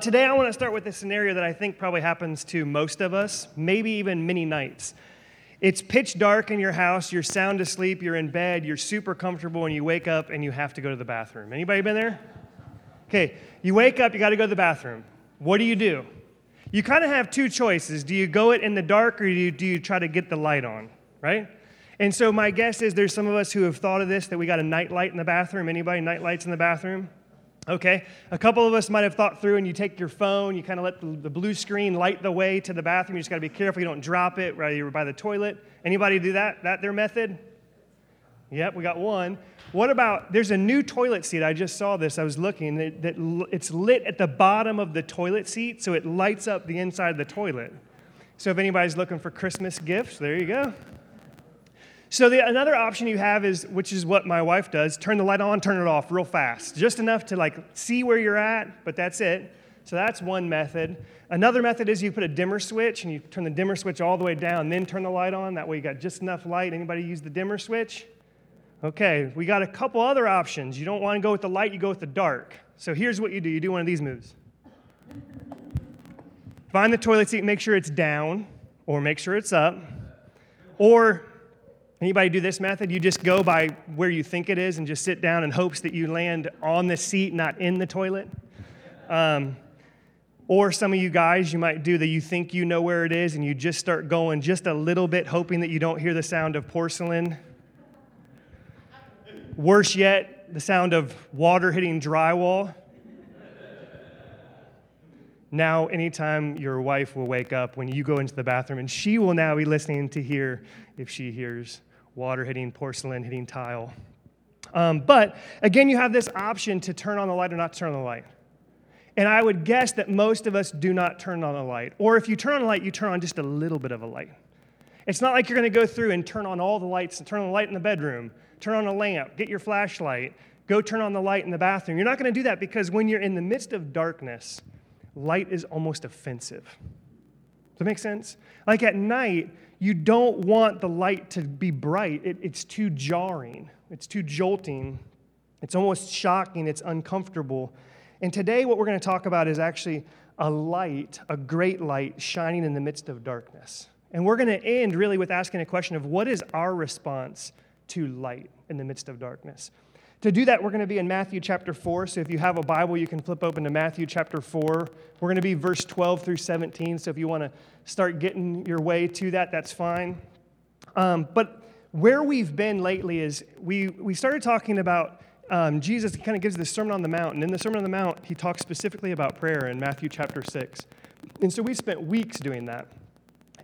Today, I want to start with a scenario that I think probably happens to most of us, maybe even many nights. It's pitch dark in your house, you're sound asleep, you're in bed, you're super comfortable, and you wake up and you have to go to the bathroom. Anybody been there? Okay, you wake up, you got to go to the bathroom. What do you do? You kind of have two choices. Do you go it in the dark or do you, do you try to get the light on, right? And so my guess is there's some of us who have thought of this that we got a night light in the bathroom. Anybody night lights in the bathroom? Okay, a couple of us might have thought through, and you take your phone, you kind of let the, blue screen light the way to the bathroom. You just got to be careful you don't drop it while you're by the toilet. Anybody do that? That their method? Yep, we got one. What about there's a new toilet seat? I just saw this. I was looking. That, that it's lit at the bottom of the toilet seat, so it lights up the inside of the toilet. So if anybody's looking for Christmas gifts, there you go. So the, another option you have is, which is what my wife does, turn the light on, turn it off real fast, just enough to like see where you're at, but that's it. So that's one method. Another method is you put a dimmer switch and you turn the dimmer switch all the way down, then turn the light on. That way you got just enough light. Anybody use the dimmer switch? Okay, we got a couple other options. You don't want to go with the light, you go with the dark. So here's what you do you do one of these moves. Find the toilet seat, make sure it's down, or make sure it's up. Or Anybody do this method? You just go by where you think it is and just sit down in hopes that you land on the seat, not in the toilet. Um, or some of you guys, you might do that you think you know where it is and you just start going just a little bit, hoping that you don't hear the sound of porcelain. Worse yet, the sound of water hitting drywall. Now, anytime your wife will wake up when you go into the bathroom, and she will now be listening to hear if she hears water hitting porcelain, hitting tile. Um, but again, you have this option to turn on the light or not turn on the light. And I would guess that most of us do not turn on the light. Or if you turn on the light, you turn on just a little bit of a light. It's not like you're going to go through and turn on all the lights and turn on the light in the bedroom, turn on a lamp, get your flashlight, go turn on the light in the bathroom. You're not going to do that because when you're in the midst of darkness, light is almost offensive. Does that make sense? Like at night, you don't want the light to be bright. It, it's too jarring, it's too jolting, it's almost shocking, it's uncomfortable. And today, what we're going to talk about is actually a light, a great light shining in the midst of darkness. And we're going to end really with asking a question of what is our response to light in the midst of darkness? To do that, we're going to be in Matthew chapter 4. So if you have a Bible, you can flip open to Matthew chapter 4. We're going to be verse 12 through 17. So if you want to start getting your way to that, that's fine. Um, but where we've been lately is we, we started talking about um, Jesus kind of gives the Sermon on the Mount. And in the Sermon on the Mount, he talks specifically about prayer in Matthew chapter 6. And so we spent weeks doing that.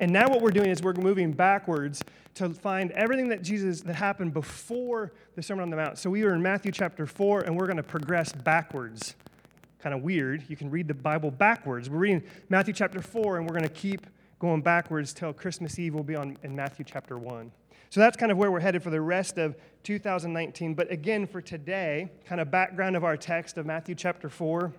And now what we're doing is we're moving backwards to find everything that Jesus that happened before the Sermon on the Mount. So we were in Matthew chapter 4 and we're going to progress backwards. Kind of weird. You can read the Bible backwards. We're reading Matthew chapter 4 and we're going to keep going backwards till Christmas Eve will be on in Matthew chapter 1. So that's kind of where we're headed for the rest of 2019. But again, for today, kind of background of our text of Matthew chapter 4.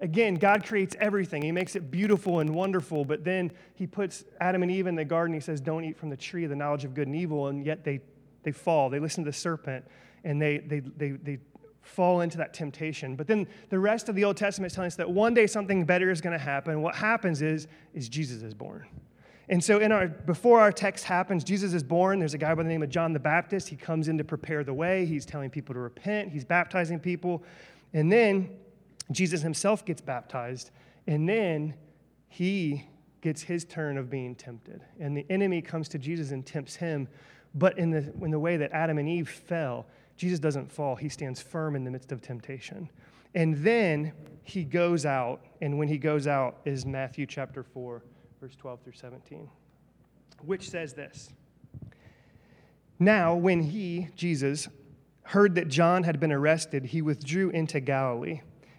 Again, God creates everything. He makes it beautiful and wonderful, but then He puts Adam and Eve in the garden. He says, Don't eat from the tree of the knowledge of good and evil. And yet they, they fall. They listen to the serpent and they, they, they, they fall into that temptation. But then the rest of the Old Testament is telling us that one day something better is going to happen. What happens is, is Jesus is born. And so in our before our text happens, Jesus is born. There's a guy by the name of John the Baptist. He comes in to prepare the way. He's telling people to repent. He's baptizing people. And then Jesus himself gets baptized, and then he gets his turn of being tempted. And the enemy comes to Jesus and tempts him, but in the, in the way that Adam and Eve fell, Jesus doesn't fall. He stands firm in the midst of temptation. And then he goes out, and when he goes out is Matthew chapter 4, verse 12 through 17, which says this Now, when he, Jesus, heard that John had been arrested, he withdrew into Galilee.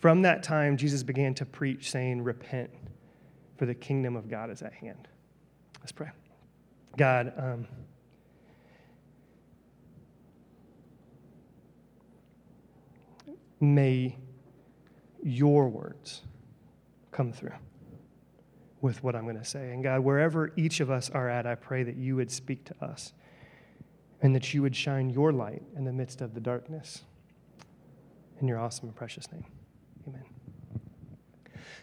From that time, Jesus began to preach, saying, Repent, for the kingdom of God is at hand. Let's pray. God, um, may your words come through with what I'm going to say. And God, wherever each of us are at, I pray that you would speak to us and that you would shine your light in the midst of the darkness. In your awesome and precious name, amen.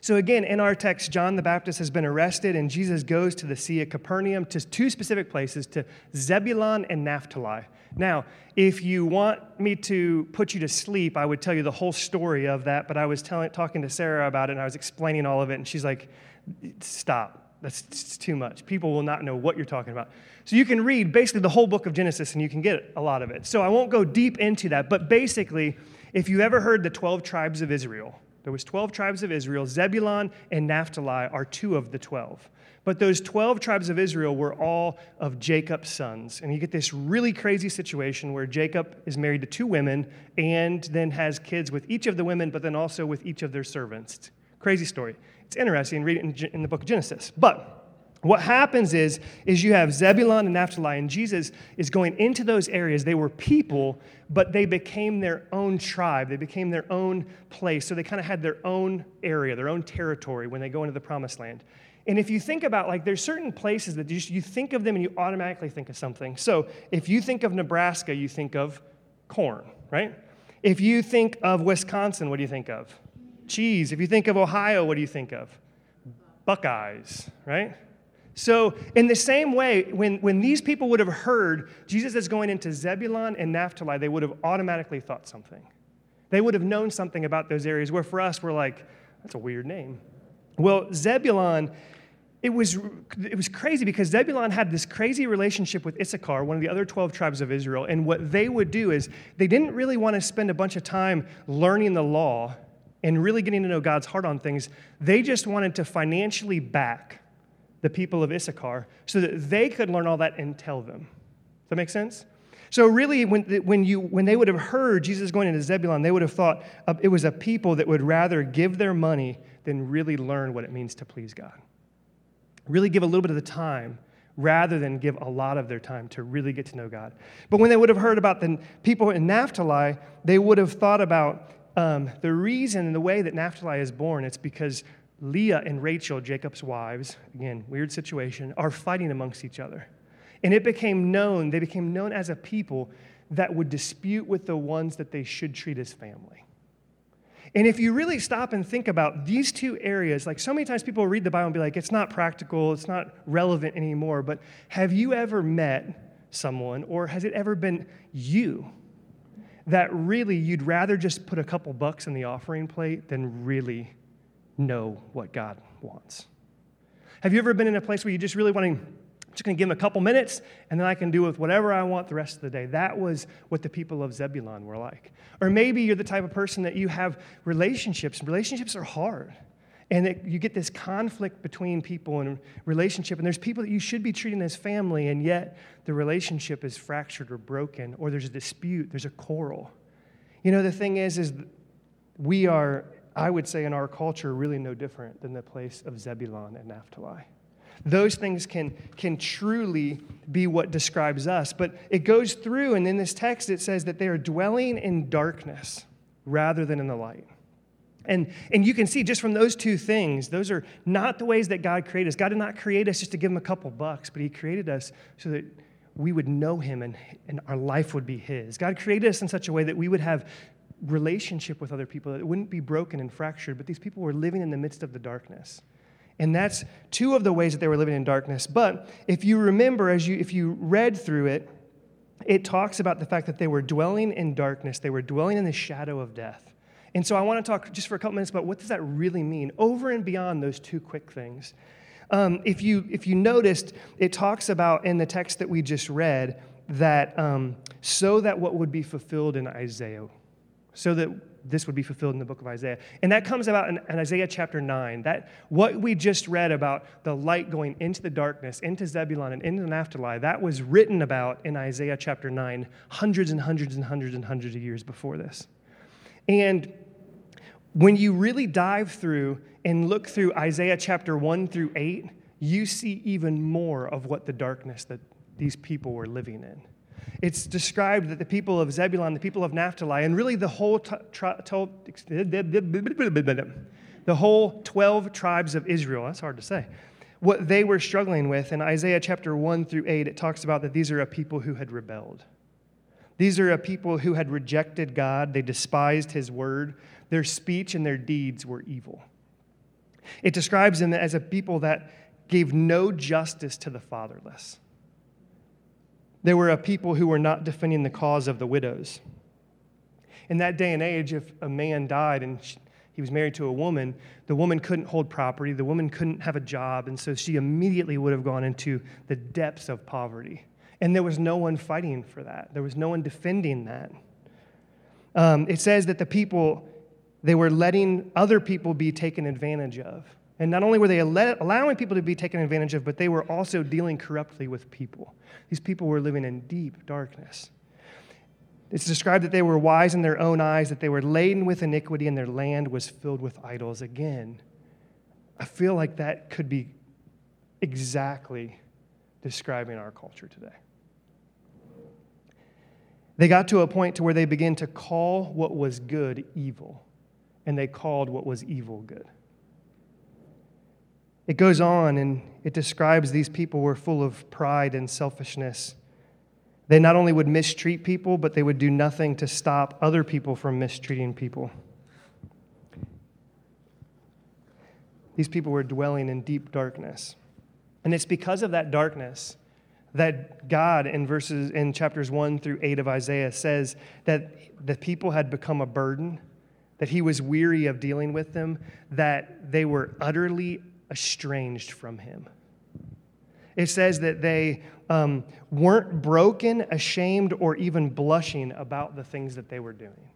So, again, in our text, John the Baptist has been arrested, and Jesus goes to the Sea of Capernaum to two specific places, to Zebulun and Naphtali. Now, if you want me to put you to sleep, I would tell you the whole story of that, but I was telling, talking to Sarah about it, and I was explaining all of it, and she's like, stop. That's too much. People will not know what you're talking about. So you can read basically the whole book of Genesis and you can get a lot of it. So I won't go deep into that, but basically, if you ever heard the 12 tribes of Israel, there was 12 tribes of Israel. Zebulon and Naphtali are two of the 12. But those 12 tribes of Israel were all of Jacob's sons. And you get this really crazy situation where Jacob is married to two women and then has kids with each of the women, but then also with each of their servants. Crazy story. It's interesting, read it in, in the book of Genesis. But what happens is, is you have Zebulun and Naphtali, and Jesus is going into those areas. They were people, but they became their own tribe. They became their own place. So they kind of had their own area, their own territory when they go into the promised land. And if you think about, like, there's certain places that you, you think of them and you automatically think of something. So if you think of Nebraska, you think of corn, right? If you think of Wisconsin, what do you think of? cheese. If you think of Ohio, what do you think of? Buckeyes, right? So, in the same way, when, when these people would have heard Jesus is going into Zebulun and Naphtali, they would have automatically thought something. They would have known something about those areas where for us, we're like, that's a weird name. Well, Zebulun, it was, it was crazy because Zebulun had this crazy relationship with Issachar, one of the other 12 tribes of Israel. And what they would do is they didn't really want to spend a bunch of time learning the law and really getting to know God's heart on things, they just wanted to financially back the people of Issachar so that they could learn all that and tell them. Does that make sense? So, really, when, when, you, when they would have heard Jesus going into Zebulun, they would have thought it was a people that would rather give their money than really learn what it means to please God. Really give a little bit of the time rather than give a lot of their time to really get to know God. But when they would have heard about the people in Naphtali, they would have thought about um, the reason and the way that Naphtali is born, it's because Leah and Rachel, Jacob's wives, again, weird situation, are fighting amongst each other. And it became known, they became known as a people that would dispute with the ones that they should treat as family. And if you really stop and think about these two areas, like so many times people read the Bible and be like, it's not practical, it's not relevant anymore. But have you ever met someone, or has it ever been you that really you'd rather just put a couple bucks in the offering plate than really know what God wants. Have you ever been in a place where you just really want to just going to give him a couple minutes and then I can do with whatever I want the rest of the day. That was what the people of Zebulon were like. Or maybe you're the type of person that you have relationships. Relationships are hard. And it, you get this conflict between people and relationship, and there's people that you should be treating as family, and yet the relationship is fractured or broken, or there's a dispute, there's a quarrel. You know, the thing is, is we are, I would say, in our culture, really no different than the place of Zebulun and Naphtali. Those things can, can truly be what describes us. But it goes through, and in this text, it says that they are dwelling in darkness rather than in the light. And, and you can see just from those two things, those are not the ways that God created us. God did not create us just to give him a couple bucks, but he created us so that we would know him and, and our life would be his. God created us in such a way that we would have relationship with other people, that it wouldn't be broken and fractured, but these people were living in the midst of the darkness. And that's two of the ways that they were living in darkness. But if you remember, as you if you read through it, it talks about the fact that they were dwelling in darkness, they were dwelling in the shadow of death. And so I want to talk just for a couple minutes about what does that really mean over and beyond those two quick things. Um, if, you, if you noticed, it talks about in the text that we just read that um, so that what would be fulfilled in Isaiah, so that this would be fulfilled in the book of Isaiah. And that comes about in, in, Isaiah chapter 9. That what we just read about the light going into the darkness, into Zebulun and into Naphtali, that was written about in Isaiah chapter 9, hundreds and hundreds and hundreds and hundreds of years before this. And when you really dive through and look through Isaiah chapter 1 through 8, you see even more of what the darkness that these people were living in. It's described that the people of Zebulun, the people of Naphtali, and really the whole, t- tri- the whole 12 tribes of Israel, that's hard to say, what they were struggling with. In Isaiah chapter 1 through 8, it talks about that these are a people who had rebelled. These are a people who had rejected God, they despised his word, their speech and their deeds were evil. It describes them as a people that gave no justice to the fatherless. They were a people who were not defending the cause of the widows. In that day and age, if a man died and he was married to a woman, the woman couldn't hold property, the woman couldn't have a job, and so she immediately would have gone into the depths of poverty. And there was no one fighting for that, there was no one defending that. Um, it says that the people, they were letting other people be taken advantage of. And not only were they allowing people to be taken advantage of, but they were also dealing corruptly with people. These people were living in deep darkness. It's described that they were wise in their own eyes, that they were laden with iniquity, and their land was filled with idols. Again, I feel like that could be exactly describing our culture today. They got to a point to where they began to call what was good evil, and they called what was evil good. It goes on and it describes these people were full of pride and selfishness. They not only would mistreat people, but they would do nothing to stop other people from mistreating people. These people were dwelling in deep darkness. And it's because of that darkness that God in verses in chapters 1 through 8 of Isaiah says that the people had become a burden, that he was weary of dealing with them, that they were utterly estranged from him. It says that they um, weren't broken, ashamed, or even blushing about the things that they were doing.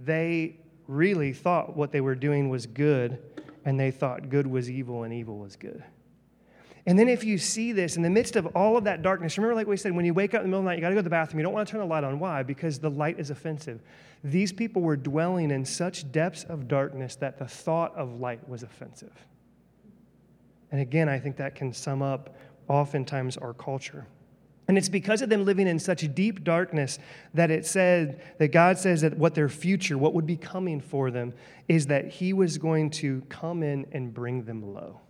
They really thought what they were doing was good, and they thought good was evil and evil was good. And then if you see this in the midst of all of that darkness, remember, like we said, when you wake up in the middle of the night, you got to go to the bathroom. You don't want to turn the light on. Why? Because the light is offensive. These people were dwelling in such depths of darkness that the thought of light was offensive. And again, I think that can sum up oftentimes our culture. And it's because of them living in such deep darkness that it said that God says that what their future, what would be coming for them, is that He was going to come in and bring them low.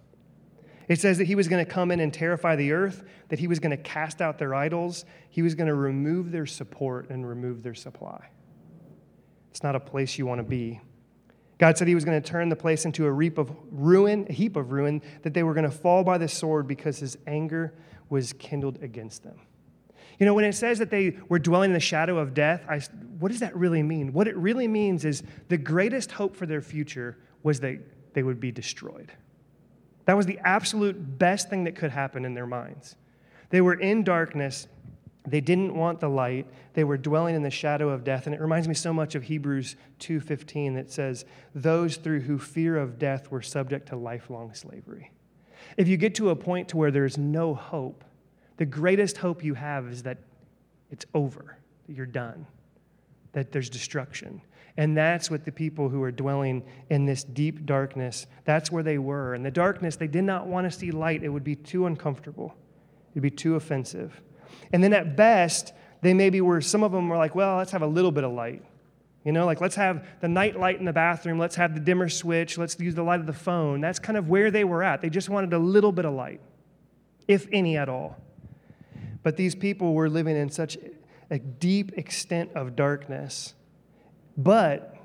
It says that he was going to come in and terrify the earth, that he was going to cast out their idols, he was going to remove their support and remove their supply. It's not a place you want to be. God said he was going to turn the place into a heap of ruin, a heap of ruin, that they were going to fall by the sword because his anger was kindled against them. You know, when it says that they were dwelling in the shadow of death, I, what does that really mean? What it really means is the greatest hope for their future was that they would be destroyed. That was the absolute best thing that could happen in their minds. They were in darkness. They didn't want the light. They were dwelling in the shadow of death. And it reminds me so much of Hebrews 2:15 that says, "Those through who fear of death were subject to lifelong slavery." If you get to a point to where there's no hope, the greatest hope you have is that it's over, that you're done, that there's destruction. And that's what the people who are dwelling in this deep darkness, that's where they were. In the darkness, they did not want to see light. It would be too uncomfortable, it would be too offensive. And then at best, they maybe were, some of them were like, well, let's have a little bit of light. You know, like let's have the night light in the bathroom, let's have the dimmer switch, let's use the light of the phone. That's kind of where they were at. They just wanted a little bit of light, if any at all. But these people were living in such a deep extent of darkness but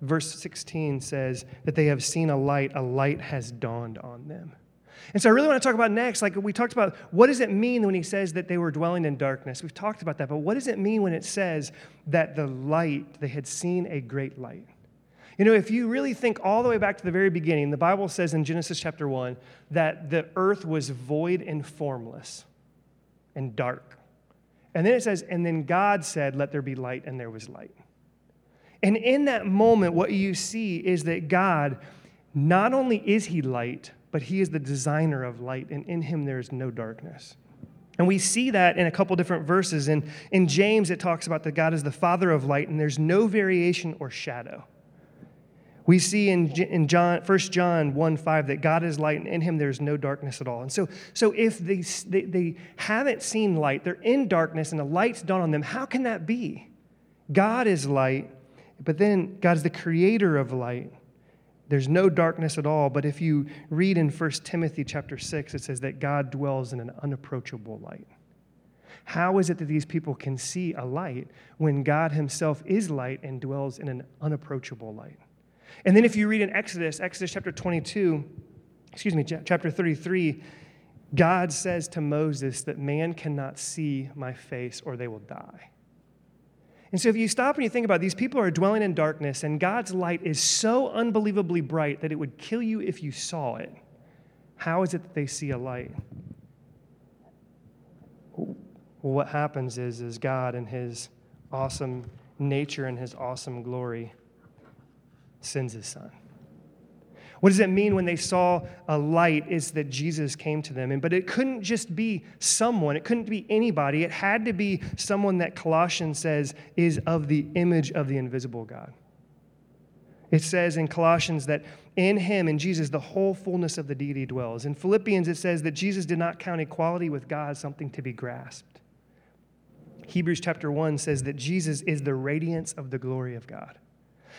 verse 16 says that they have seen a light, a light has dawned on them. And so I really want to talk about next, like we talked about, what does it mean when he says that they were dwelling in darkness? We've talked about that, but what does it mean when it says that the light, they had seen a great light? You know, if you really think all the way back to the very beginning, the Bible says in Genesis chapter 1 that the earth was void and formless and dark. And then it says, and then God said, let there be light, and there was light. And in that moment, what you see is that God, not only is He light, but He is the designer of light, and in Him there is no darkness. And we see that in a couple different verses. In, in James, it talks about that God is the Father of light, and there's no variation or shadow. We see in, in John, 1 John 1 5 that God is light and in him there's no darkness at all. And so, so if they, they, they haven't seen light, they're in darkness and the light's dawned on them, how can that be? God is light, but then God is the creator of light. There's no darkness at all. But if you read in 1 Timothy chapter 6, it says that God dwells in an unapproachable light. How is it that these people can see a light when God Himself is light and dwells in an unapproachable light? And then if you read in Exodus, Exodus chapter 22, excuse me, chapter 33, God says to Moses that man cannot see my face or they will die. And so if you stop and you think about it, these people are dwelling in darkness, and God's light is so unbelievably bright that it would kill you if you saw it. How is it that they see a light? Well, what happens is, is God in his awesome nature and his awesome glory sends his son. What does it mean when they saw a light is that Jesus came to them? And, but it couldn't just be someone, it couldn't be anybody. It had to be someone that Colossians says is of the image of the invisible God. It says in Colossians that in him, in Jesus, the whole fullness of the deity dwells. In Philippians, it says that Jesus did not count equality with God something to be grasped. Hebrews chapter 1 says that Jesus is the radiance of the glory of God.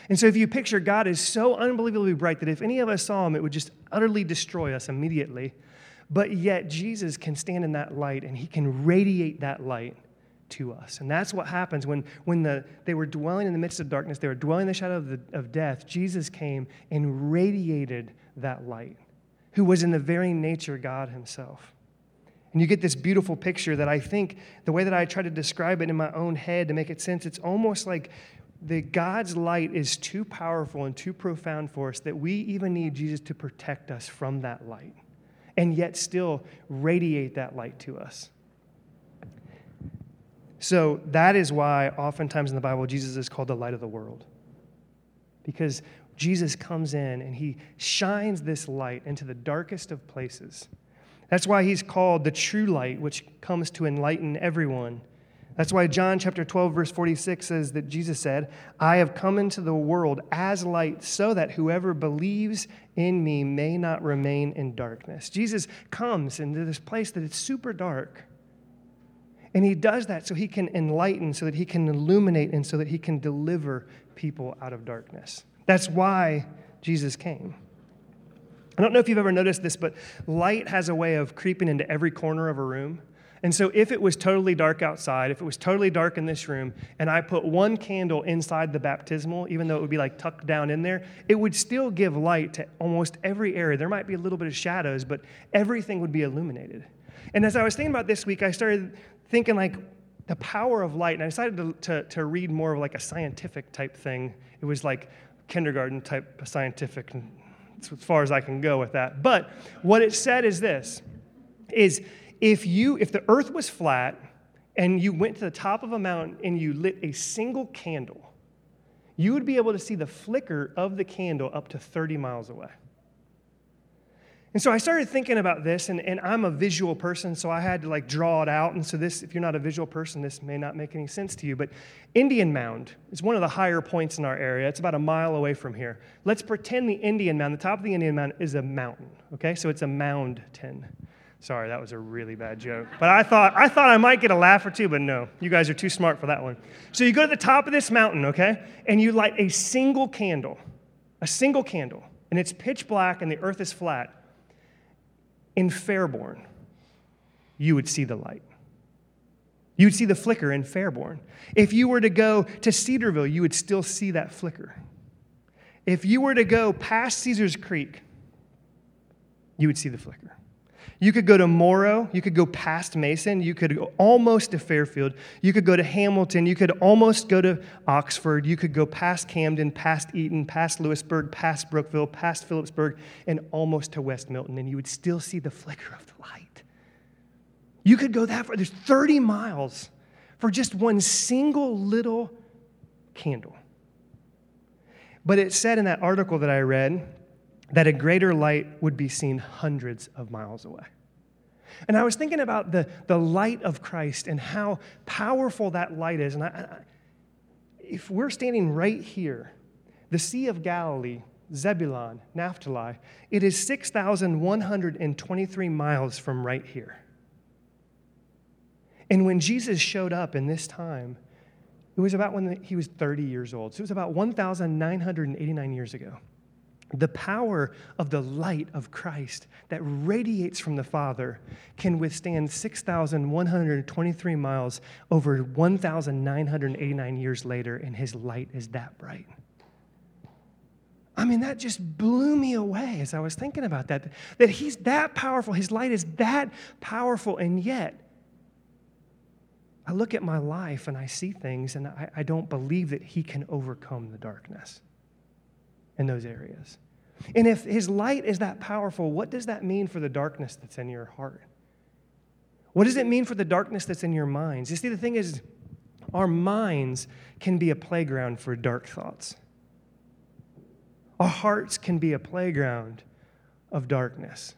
And so if you picture God is so unbelievably bright that if any of us saw him, it would just utterly destroy us immediately. But yet Jesus can stand in that light and he can radiate that light to us. And that's what happens when, when the, they were dwelling in the midst of darkness, they were dwelling in the shadow of, the, of death. Jesus came and radiated that light, who was in the very nature God himself. And you get this beautiful picture that I think the way that I try to describe it in my own head to make it sense, it's almost like that God's light is too powerful and too profound for us that we even need Jesus to protect us from that light and yet still radiate that light to us. So that is why oftentimes in the Bible Jesus is called the light of the world. Because Jesus comes in and he shines this light into the darkest of places. That's why he's called the true light, which comes to enlighten everyone. That's why John chapter 12, verse 46 says that Jesus said, I have come into the world as light so that whoever believes in me may not remain in darkness. Jesus comes into this place that is super dark. And he does that so he can enlighten, so that he can illuminate, and so that he can deliver people out of darkness. That's why Jesus came. I don't know if you've ever noticed this, but light has a way of creeping into every corner of a room. And so, if it was totally dark outside, if it was totally dark in this room, and I put one candle inside the baptismal, even though it would be like tucked down in there, it would still give light to almost every area. There might be a little bit of shadows, but everything would be illuminated. And as I was thinking about this week, I started thinking like the power of light, and I decided to, to, to read more of like a scientific type thing. It was like kindergarten type scientific, as far as I can go with that. But what it said is this: is if you if the earth was flat and you went to the top of a mountain and you lit a single candle, you would be able to see the flicker of the candle up to 30 miles away. And so I started thinking about this, and, and I'm a visual person, so I had to like draw it out. And so this, if you're not a visual person, this may not make any sense to you. But Indian Mound is one of the higher points in our area. It's about a mile away from here. Let's pretend the Indian Mound, the top of the Indian Mound is a mountain. Okay, so it's a mountain. Sorry, that was a really bad joke. But I thought, I thought I might get a laugh or two, but no, you guys are too smart for that one. So you go to the top of this mountain, okay, and you light a single candle, a single candle, and it's pitch black and the earth is flat. In Fairborn, you would see the light. You would see the flicker in Fairborn. If you were to go to Cedarville, you would still see that flicker. If you were to go past Caesar's Creek, you would see the flicker. You could go to Morrow. You could go past Mason. You could go almost to Fairfield. You could go to Hamilton. You could almost go to Oxford. You could go past Camden, past Eaton, past Lewisburg, past Brookville, past Phillipsburg, and almost to West Milton, and you would still see the flicker of the light. You could go that far. There's 30 miles for just one single little candle. But it said in that article that I read that a greater light would be seen hundreds of miles away. And I was thinking about the, the light of Christ and how powerful that light is. And I, I, if we're standing right here, the Sea of Galilee Zebulon, Naphtali. It is 6,123 miles from right here. And when Jesus showed up in this time, it was about when he was 30 years old. So it was about 1,989 years ago. The power of the light of Christ that radiates from the Father can withstand 6,123 miles over 1,989 years later, and his light is that bright. I mean, that just blew me away as I was thinking about that. That he's that powerful, his light is that powerful, and yet I look at my life and I see things, and I, I don't believe that he can overcome the darkness in those areas. And if his light is that powerful, what does that mean for the darkness that's in your heart? What does it mean for the darkness that's in your minds? You see, the thing is, our minds can be a playground for dark thoughts. Our hearts can be a playground of darkness.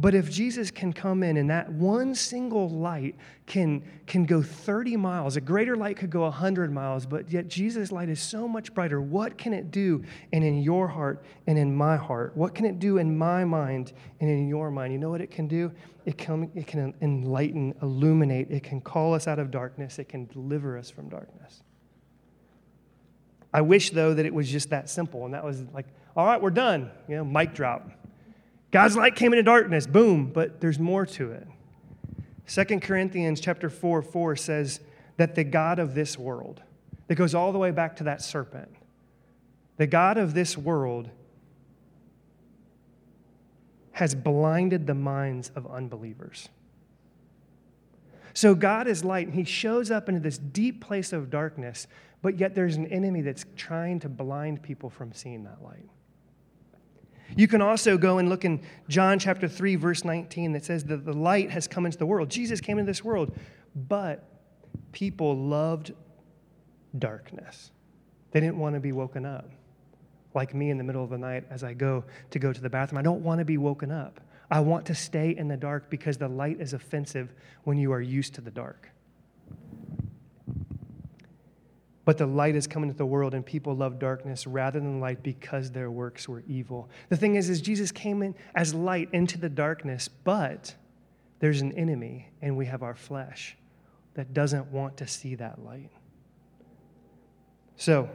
But if Jesus can come in and that one single light can, can go 30 miles, a greater light could go 100 miles, but yet Jesus' light is so much brighter. What can it do and in your heart and in my heart? What can it do in my mind and in your mind? You know what it can do? It can, it can enlighten, illuminate, it can call us out of darkness, it can deliver us from darkness. I wish, though, that it was just that simple and that was like, all right, we're done. You know, mic drop. God's light came into darkness, boom, but there's more to it. 2 Corinthians chapter 4, 4 says that the God of this world, that goes all the way back to that serpent, the God of this world has blinded the minds of unbelievers. So God is light, and He shows up into this deep place of darkness, but yet there's an enemy that's trying to blind people from seeing that light. You can also go and look in John chapter 3, verse 19, that says that the light has come into the world. Jesus came into this world, but people loved darkness. They didn't want to be woken up. Like me in the middle of the night as I go to go to the bathroom. I don't want to be woken up. I want to stay in the dark because the light is offensive when you are used to the dark. But the light is coming into the world, and people love darkness rather than light because their works were evil. The thing is, is Jesus came in as light into the darkness, but there's an enemy, and we have our flesh that doesn't want to see that light. So,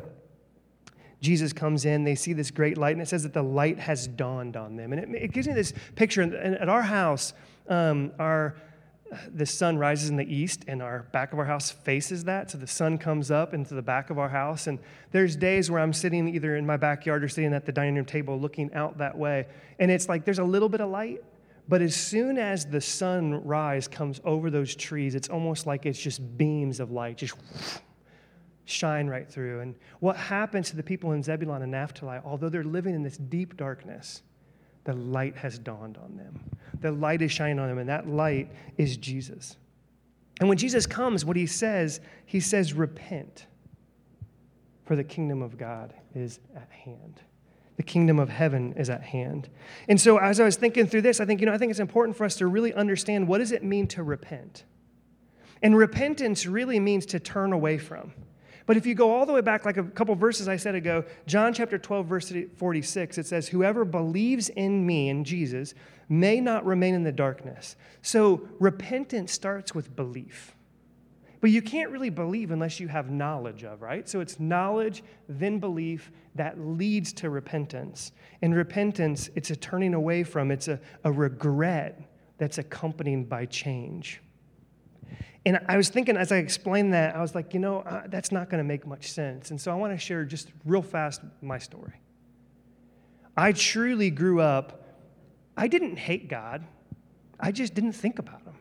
Jesus comes in, they see this great light, and it says that the light has dawned on them. And it, it gives me this picture. And At our house, um, our the sun rises in the east and our back of our house faces that. So the sun comes up into the back of our house. And there's days where i'm sitting either in my backyard or sitting at the dining room table looking out that way. And it's like there's a little bit of light but as soon as the sunrise comes over those trees it's almost like it's just beams of light just shine right through. And what happens to the people in zebulon and naphtali although they're living in this deep darkness the light has dawned on them. The light is shining on them, and that light is Jesus. And when Jesus comes, what he says, he says, Repent, for the kingdom of God is at hand. The kingdom of heaven is at hand. And so, as I was thinking through this, I think, you know, I think it's important for us to really understand what does it mean to repent? And repentance really means to turn away from. But if you go all the way back, like a couple verses I said ago, John chapter 12, verse 46, it says, Whoever believes in me, in Jesus, may not remain in the darkness. So repentance starts with belief. But you can't really believe unless you have knowledge of, right? So it's knowledge, then belief that leads to repentance. And repentance, it's a turning away from, it's a, a regret that's accompanied by change. And I was thinking as I explained that, I was like, you know, uh, that's not going to make much sense. And so I want to share just real fast my story. I truly grew up, I didn't hate God, I just didn't think about him.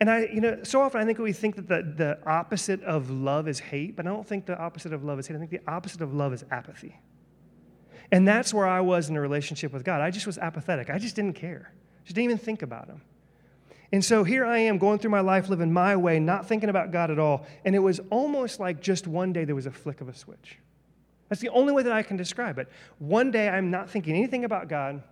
And I, you know, so often I think we think that the, the opposite of love is hate, but I don't think the opposite of love is hate. I think the opposite of love is apathy. And that's where I was in a relationship with God. I just was apathetic. I just didn't care. Just didn't even think about him. And so here I am going through my life, living my way, not thinking about God at all. And it was almost like just one day there was a flick of a switch. That's the only way that I can describe it. One day I'm not thinking anything about God.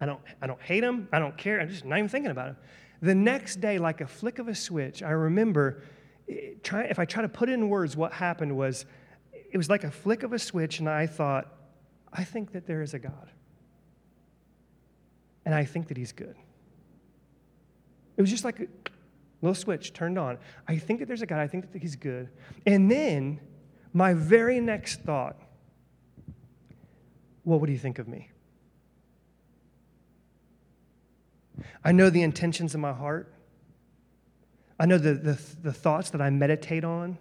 I don't, I don't hate him. I don't care. I'm just not even thinking about him. The next day, like a flick of a switch, I remember eh, try, if I try to put in words, what happened was it was like a flick of a switch, and I thought, I think that there is a God. And I think that He's good. It was just like a little switch turned on. I think that there's a God. I think that He's good. And then my very next thought what would He think of me? I know the intentions of my heart. I know the, the, the, thoughts that I meditate on.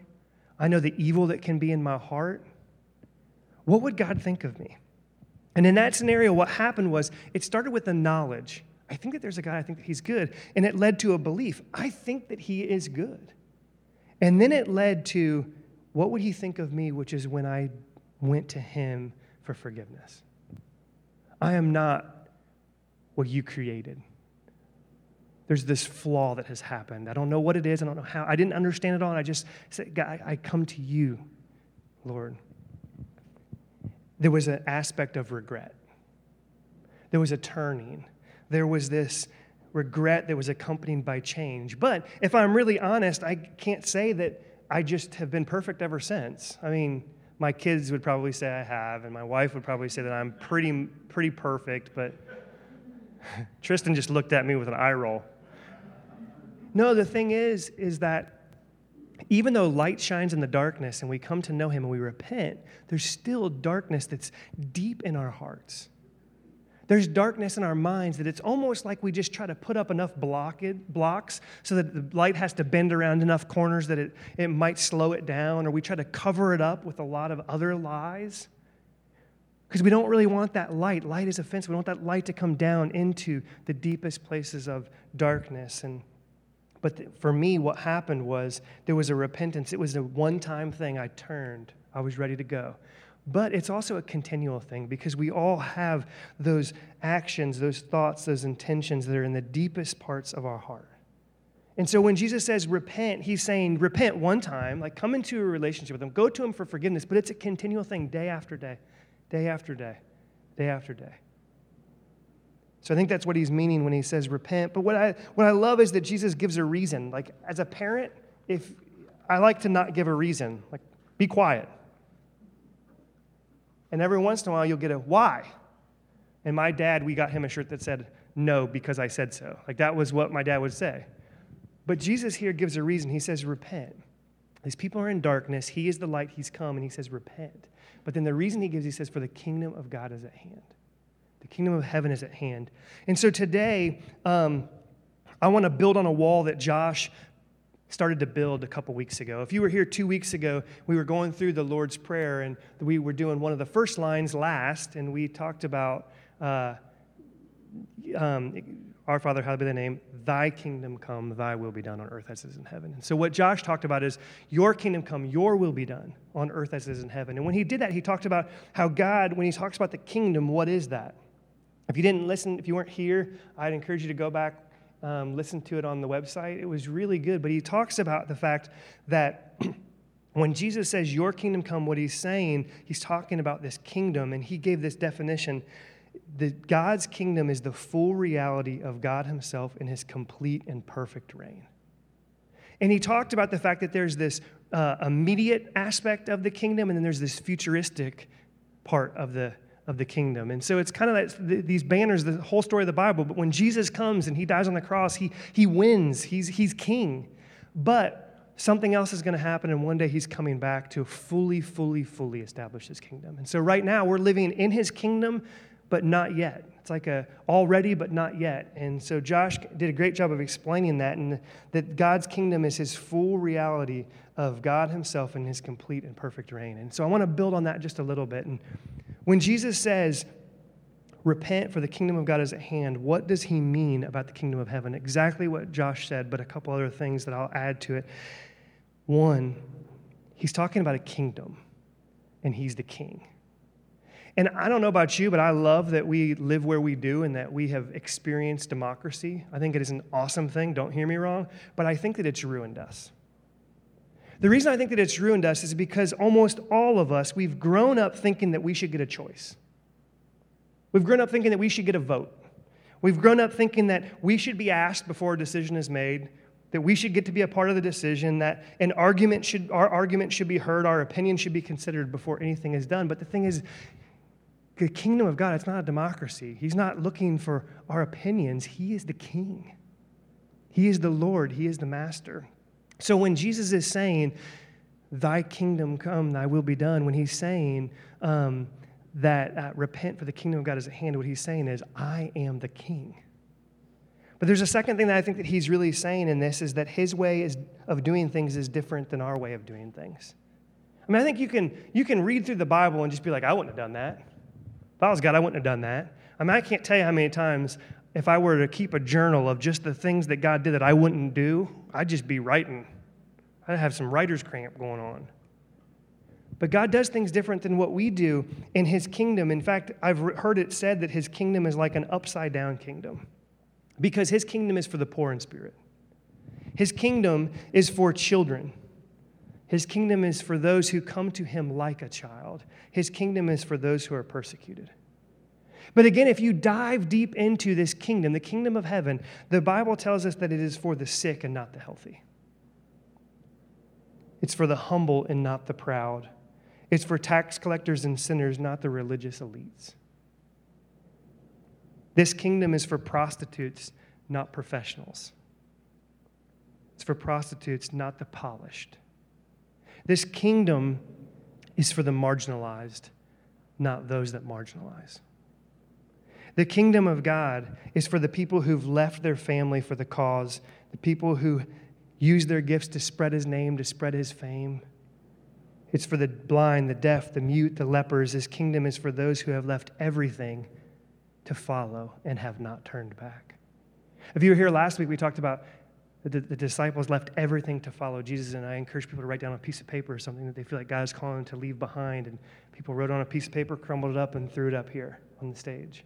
I know the evil that can be in my heart. What would God think of me? And in that scenario, what happened was it started with the knowledge. I think that there's a God, I think that he's good. And it led to a belief. I think that he is good. And then it led to what would he think of me, which is when I went to him for forgiveness. I am not what you created there's this flaw that has happened. I don't know what it is. I don't know how. I didn't understand it all. And I just said, God, I come to you, Lord. There was an aspect of regret. There was a turning. There was this regret that was accompanied by change. But if I'm really honest, I can't say that I just have been perfect ever since. I mean, my kids would probably say I have, and my wife would probably say that I'm pretty, pretty perfect, but Tristan just looked at me with an eye roll. No, the thing is, is that even though light shines in the darkness and we come to know him and we repent, there's still darkness that's deep in our hearts. There's darkness in our minds that it's almost like we just try to put up enough blocked, blocks so that the light has to bend around enough corners that it, it might slow it down, or we try to cover it up with a lot of other lies. Because we don't really want that light. Light is offensive. We want that light to come down into the deepest places of darkness. And but for me, what happened was there was a repentance. It was a one time thing. I turned, I was ready to go. But it's also a continual thing because we all have those actions, those thoughts, those intentions that are in the deepest parts of our heart. And so when Jesus says repent, he's saying repent one time, like come into a relationship with him, go to him for forgiveness, but it's a continual thing day after day, day after day, day after day. So I think that's what he's meaning when he says repent. But what I, what I love is that Jesus gives a reason. Like, as a parent, if I like to not give a reason, like, be quiet. And every once in a while, you'll get a why. And my dad, we got him a shirt that said, no, because I said so. Like, that was what my dad would say. But Jesus here gives a reason. He says, repent. These people are in darkness. He is the light. He's come. And he says, repent. But then the reason he gives, he says, for the kingdom of God is at hand. The kingdom of heaven is at hand. And so today, um, I want to build on a wall that Josh started to build a couple weeks ago. If you were here two weeks ago, we were going through the Lord's Prayer, and we were doing one of the first lines last, and we talked about uh, um, Our Father, hallowed be thy name, thy kingdom come, thy will be done on earth as it is in heaven. And so what Josh talked about is your kingdom come, your will be done on earth as it is in heaven. And when he did that, he talked about how God, when he talks about the kingdom, what is that? If you didn't listen, if you weren't here, I'd encourage you to go back, um, listen to it on the website. It was really good. But he talks about the fact that when Jesus says, Your kingdom come, what he's saying, he's talking about this kingdom, and he gave this definition that God's kingdom is the full reality of God himself in his complete and perfect reign. And he talked about the fact that there's this uh, immediate aspect of the kingdom, and then there's this futuristic part of the of the kingdom. And so it's kind of like these banners, the whole story of the Bible. But when Jesus comes and he dies on the cross, he, he wins, he's, he's king. But something else is going to happen, and one day he's coming back to fully, fully, fully establish his kingdom. And so right now we're living in his kingdom, but not yet. It's like a already, but not yet. And so Josh did a great job of explaining that, and that God's kingdom is his full reality of God himself in his complete and perfect reign. And so I want to build on that just a little bit. And when Jesus says, repent for the kingdom of God is at hand, what does he mean about the kingdom of heaven? Exactly what Josh said, but a couple other things that I'll add to it. One, he's talking about a kingdom, and he's the king. And I don't know about you, but I love that we live where we do and that we have experienced democracy. I think it is an awesome thing, don't hear me wrong, but I think that it's ruined us. The reason I think that it's ruined us is because almost all of us, we've grown up thinking that we should get a choice. We've grown up thinking that we should get a vote. We've grown up thinking that we should be asked before a decision is made, that we should get to be a part of the decision, that an argument should, our argument should be heard, our opinion should be considered before anything is done. But the thing is, the kingdom of God, it's not a democracy. He's not looking for our opinions. He is the king, He is the Lord, He is the master. So when Jesus is saying, Thy kingdom come, thy will be done, when He's saying um, that uh, repent for the kingdom of God is at hand, what He's saying is, I am the king. But there's a second thing that I think that he's really saying in this is that his way is, of doing things is different than our way of doing things. I mean, I think you can, you can read through the Bible and just be like, I wouldn't have done that. If I was God, I wouldn't have done that. I mean, I can't tell you how many times if I were to keep a journal of just the things that God did that I wouldn't do, I'd just be writing. I'd have some writer's cramp going on. But God does things different than what we do in His kingdom. In fact, I've heard it said that His kingdom is like an upside down kingdom because His kingdom is for the poor in spirit. His kingdom is for children. His kingdom is for those who come to him like a child. His kingdom is for those who are persecuted. But again, if you dive deep into this kingdom, the kingdom of heaven, the Bible tells us that it is for the sick and not the healthy. It's for the humble and not the proud. It's for tax collectors and sinners, not the religious elites. This kingdom is for prostitutes, not professionals. It's for prostitutes, not the polished. This kingdom is for the marginalized, not those that marginalize. The kingdom of God is for the people who've left their family for the cause, the people who use their gifts to spread his name, to spread his fame. It's for the blind, the deaf, the mute, the lepers. His kingdom is for those who have left everything to follow and have not turned back. If you were here last week, we talked about the, the, disciples left everything to follow Jesus, and I encourage people to write down a piece of paper or something that they feel like God is calling them to leave behind. And people wrote on a piece of paper, crumbled it up, and threw it up here on the stage.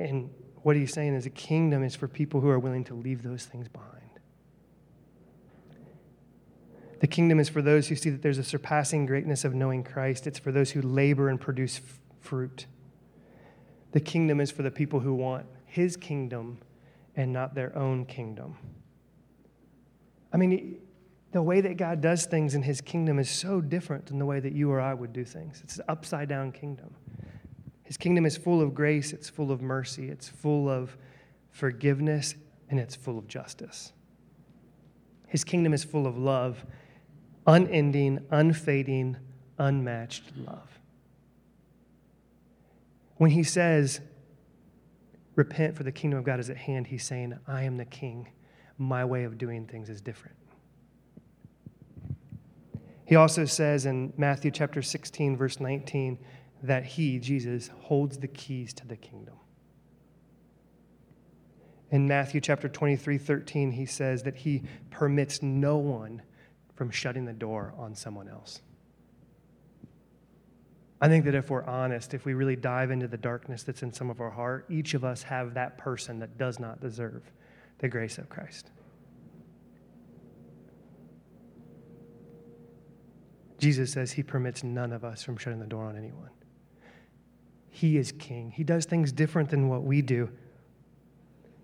And what he's saying is a kingdom is for people who are willing to leave those things behind. The kingdom is for those who see that there's a surpassing greatness of knowing Christ. It's for those who labor and produce f- fruit. The kingdom is for the people who want his kingdom and not their own kingdom. I mean, the way that God does things in his kingdom is so different than the way that you or I would do things. It's an upside down kingdom. His kingdom is full of grace, it's full of mercy, it's full of forgiveness, and it's full of justice. His kingdom is full of love, unending, unfading, unmatched love. When he says, repent for the kingdom of God is at hand, he's saying, I am the king. My way of doing things is different. He also says in Matthew chapter 16, verse 19, that he, Jesus, holds the keys to the kingdom. In Matthew chapter 23, 13, he says that he permits no one from shutting the door on someone else. I think that if we're honest, if we really dive into the darkness that's in some of our heart, each of us have that person that does not deserve the grace of Christ. Jesus says he permits none of us from shutting the door on anyone. He is king. He does things different than what we do.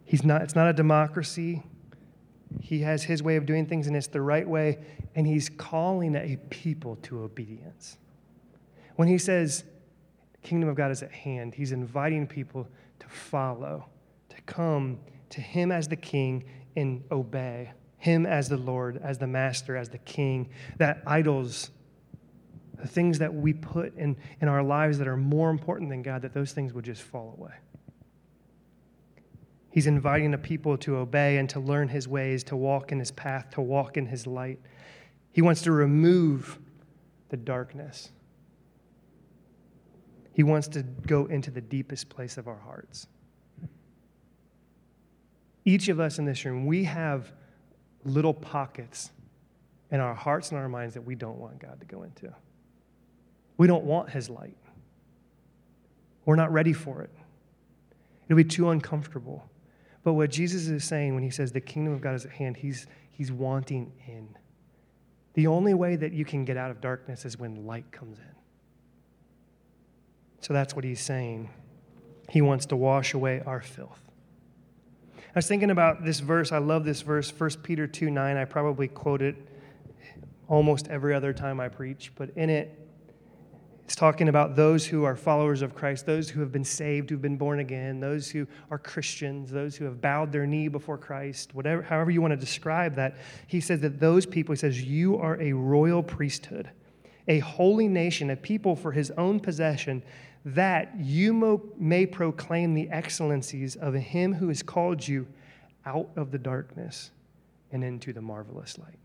He's not, it's not a democracy. He has his way of doing things, and it's the right way, and he's calling a people to obedience. When he says, kingdom of God is at hand, he's inviting people to follow, to come to him as the king and obey, him as the Lord, as the master, as the king, that idols, the things that we put in, in our lives that are more important than God, that those things would just fall away. He's inviting the people to obey and to learn his ways, to walk in his path, to walk in his light. He wants to remove the darkness. He wants to go into the deepest place of our hearts. Each of us in this room, we have little pockets in our hearts and our minds that we don't want God to go into. We don't want His light. We're not ready for it. It'll be too uncomfortable. But what Jesus is saying when He says the kingdom of God is at hand, He's, he's wanting in. The only way that you can get out of darkness is when light comes in. So that's what he's saying. He wants to wash away our filth. I was thinking about this verse. I love this verse, 1 Peter 2 9. I probably quote it almost every other time I preach, but in it, It's talking about those who are followers of Christ, those who have been saved, who've been born again, those who are Christians, those who have bowed their knee before Christ, whatever, however you want to describe that. He says that those people, he says, you are a royal priesthood, a holy nation, a people for his own possession, that you may proclaim the excellencies of him who has called you out of the darkness and into the marvelous light.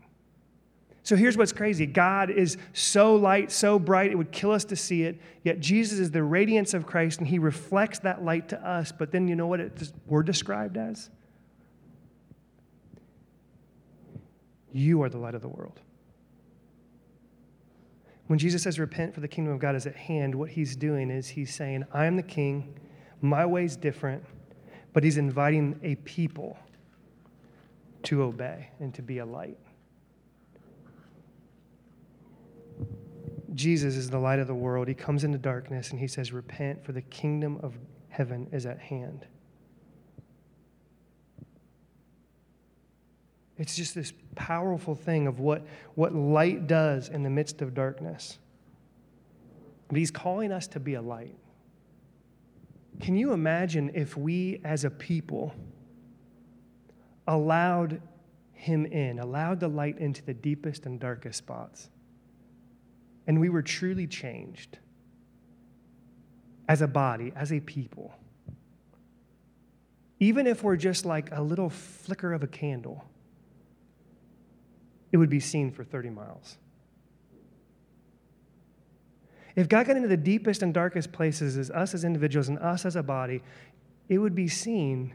So here's what's crazy God is so light, so bright, it would kill us to see it. Yet Jesus is the radiance of Christ, and he reflects that light to us. But then you know what it, we're described as? You are the light of the world. When Jesus says, Repent, for the kingdom of God is at hand, what he's doing is he's saying, I am the king, my way's different, but he's inviting a people to obey and to be a light. Jesus is the light of the world. He comes into darkness and he says, Repent, for the kingdom of heaven is at hand. It's just this powerful thing of what, what light does in the midst of darkness. But he's calling us to be a light. Can you imagine if we as a people allowed him in, allowed the light into the deepest and darkest spots? And we were truly changed as a body, as a people. Even if we're just like a little flicker of a candle, it would be seen for 30 miles. If God got into the deepest and darkest places as us as individuals and us as a body, it would be seen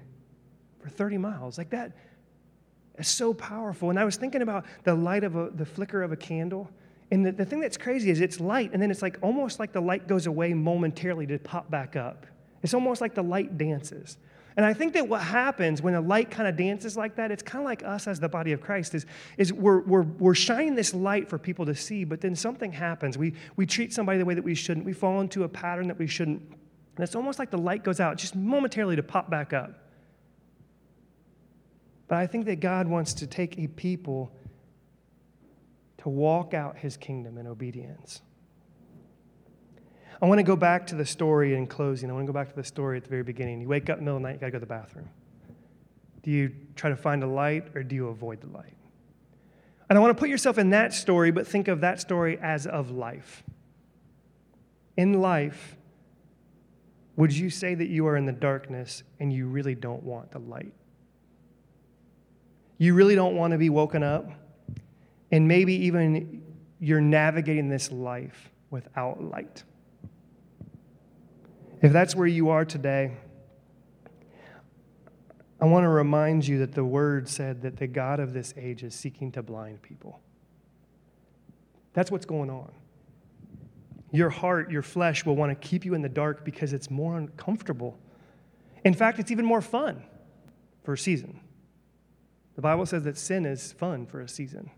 for 30 miles. Like that is so powerful. And I was thinking about the light of a, the flicker of a candle. And the, the thing that's crazy is it's light, and then it's like almost like the light goes away momentarily to pop back up. It's almost like the light dances. And I think that what happens when a light kind of dances like that, it's kind of like us as the body of Christ, is, is we're, we're, we're shining this light for people to see, but then something happens. We, we treat somebody the way that we shouldn't. We fall into a pattern that we shouldn't. And it's almost like the light goes out just momentarily to pop back up. But I think that God wants to take a people to walk out his kingdom in obedience. I want to go back to the story in closing. I want to go back to the story at the very beginning. You wake up middle of the night, you got to go to the bathroom. Do you try to find a light or do you avoid the light? And I want to put yourself in that story, but think of that story as of life. In life, would you say that you are in the darkness and you really don't want the light? You really don't want to be woken up? And maybe even you're navigating this life without light. If that's where you are today, I want to remind you that the word said that the God of this age is seeking to blind people. That's what's going on. Your heart, your flesh will want to keep you in the dark because it's more uncomfortable. In fact, it's even more fun for a season. The Bible says that sin is fun for a season.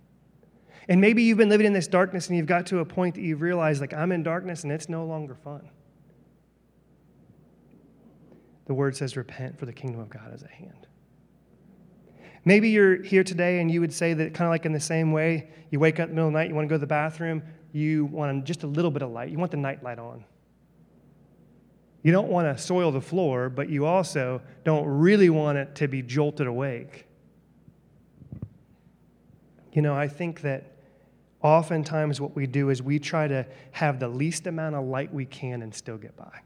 And maybe you've been living in this darkness and you've got to a point that you've realized, like, I'm in darkness and it's no longer fun. The word says, repent, for the kingdom of God is at hand. Maybe you're here today and you would say that kind of like in the same way, you wake up in the middle of the night, you want to go to the bathroom, you want just a little bit of light. You want the night light on. You don't want to soil the floor, but you also don't really want it to be jolted awake. You know, I think that oftentimes what we do is we try to have the least amount of light we can and still get by.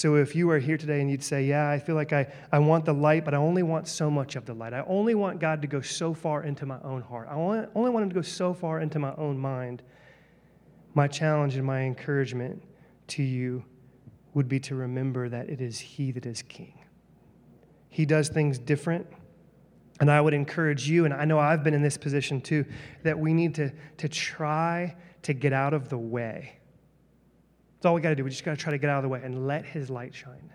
So if you are here today and you'd say, Yeah, I feel like I, I want the light, but I only want so much of the light. I only want God to go so far into my own heart. I only, only want Him to go so far into my own mind. My challenge and my encouragement to you would be to remember that it is He that is King. He does things different and I would encourage you, and I know I've been in this position too, that we need to, to try to get out of the way. That's all we got to do. We just got to try to get out of the way and let His light shine.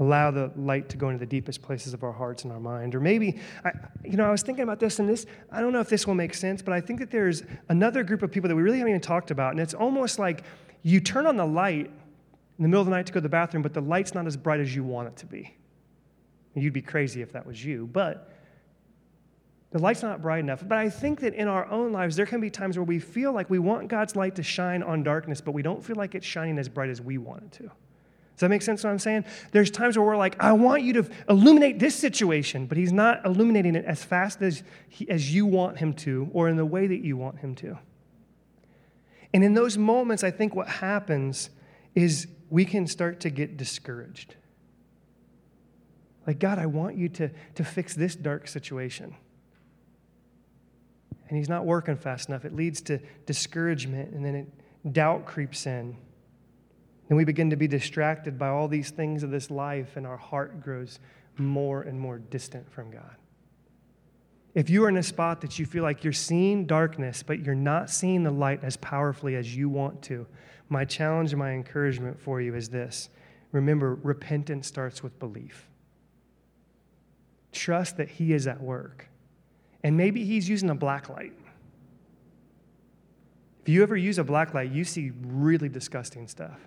Allow the light to go into the deepest places of our hearts and our mind. Or maybe, I, you know, I was thinking about this, and this, I don't know if this will make sense, but I think that there's another group of people that we really haven't even talked about. And it's almost like you turn on the light in the middle of the night to go to the bathroom, but the light's not as bright as you want it to be. You'd be crazy if that was you. But The light's not bright enough. But I think that in our own lives, there can be times where we feel like we want God's light to shine on darkness, but we don't feel like it's shining as bright as we want it to. Does that make sense what I'm saying? There's times where we're like, I want you to illuminate this situation, but He's not illuminating it as fast as, he, as you want Him to or in the way that you want Him to. And in those moments, I think what happens is we can start to get discouraged. Like, God, I want you to, to fix this dark situation and he's not working fast enough. It leads to discouragement, and then it, doubt creeps in. And we begin to be distracted by all these things of this life, and our heart grows more and more distant from God. If you are in a spot that you feel like you're seeing darkness, but you're not seeing the light as powerfully as you want to, my challenge and my encouragement for you is this remember, repentance starts with belief. Trust that He is at work and maybe he's using a black light. If you ever use a black light, you see really disgusting stuff.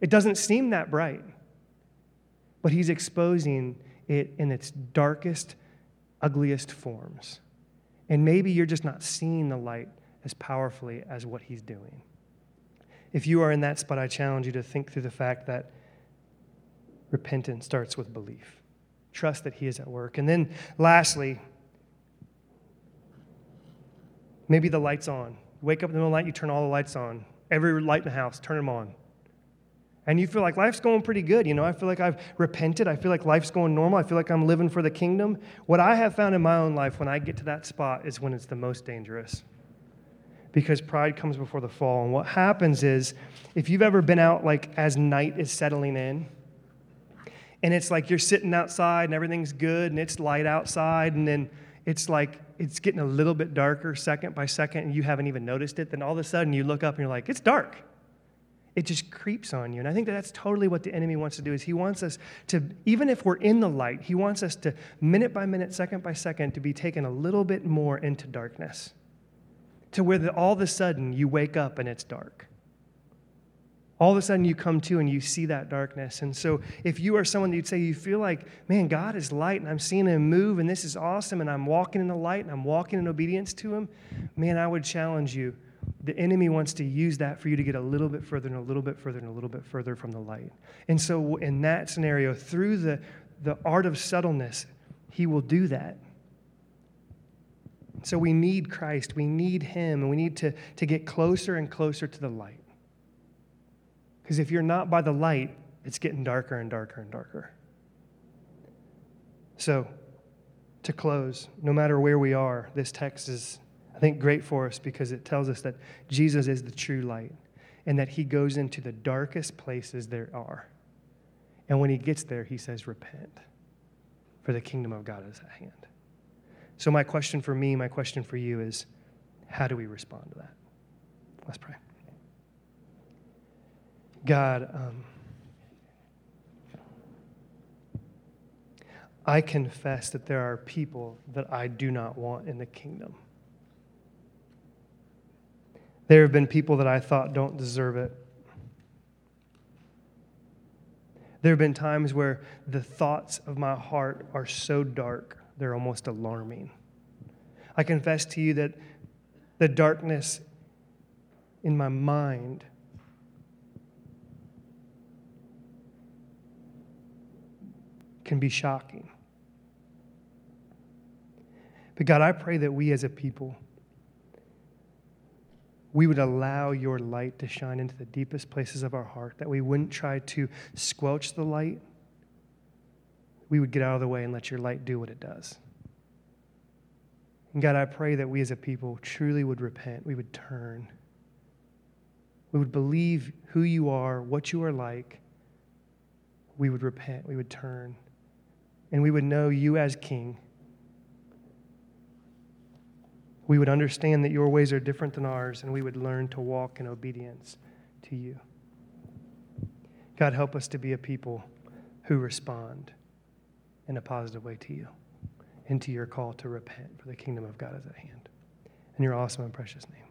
It doesn't seem that bright, but he's exposing it in its darkest, ugliest forms. And maybe you're just not seeing the light as powerfully as what he's doing. If you are in that spot, I challenge you to think through the fact that repentance starts with belief. Trust that he is at work. And then, lastly, Maybe the light's on. wake up in the middle of the night, you turn all the lights on. Every light in the house, turn them on. And you feel like life's going pretty good. You know, I feel like I've repented. I feel like life's going normal. I feel like I'm living for the kingdom. What I have found in my own life when I get to that spot is when it's the most dangerous. Because pride comes before the fall. And what happens is, if you've ever been out like as night is settling in, and it's like you're sitting outside and everything's good and it's light outside, and then it's like it's getting a little bit darker second by second and you haven't even noticed it, then all of a sudden you look up and you're like, it's dark. It just creeps on you. And I think that that's totally what the enemy wants to do is he wants us to, even if we're in the light, he wants us to, minute by minute, second by second, to be taken a little bit more into darkness. To where the, all of a sudden you wake up and it's dark all of a sudden you come to and you see that darkness. And so, if you are someone that you'd say you feel like, man, God is light and I'm seeing him move and this is awesome and I'm walking in the light and I'm walking in obedience to him, man, I would challenge you. The enemy wants to use that for you to get a little bit further and a little bit further and a little bit further from the light. And so, in that scenario, through the, the art of subtleness, he will do that. So, we need Christ, we need him, and we need to, to get closer and closer to the light. Because if you're not by the light, it's getting darker and darker and darker. So, to close, no matter where we are, this text is, I think, great for us because it tells us that Jesus is the true light and that he goes into the darkest places there are. And when he gets there, he says, Repent, for the kingdom of God is at hand. So, my question for me, my question for you is how do we respond to that? Let's pray. God, um, I confess that there are people that I do not want in the kingdom. There have been people that I thought don't deserve it. There have been times where the thoughts of my heart are so dark, they're almost alarming. I confess to you that the darkness in my mind can be shocking. But God, I pray that we as a people, we would allow your light to shine into the deepest places of our heart, that we wouldn't try to squelch the light. We would get out of the way and let your light do what it does. And God, I pray that we as a people truly would repent, we would turn, we would believe who you are, what you are like. We would repent, we would turn and we would know you as King. We would understand that your ways are different than ours, and we would learn to walk in obedience to you. God, help us to be a people who respond in a positive way to you and to your call to repent, for the kingdom of God is at hand. In your awesome and precious name.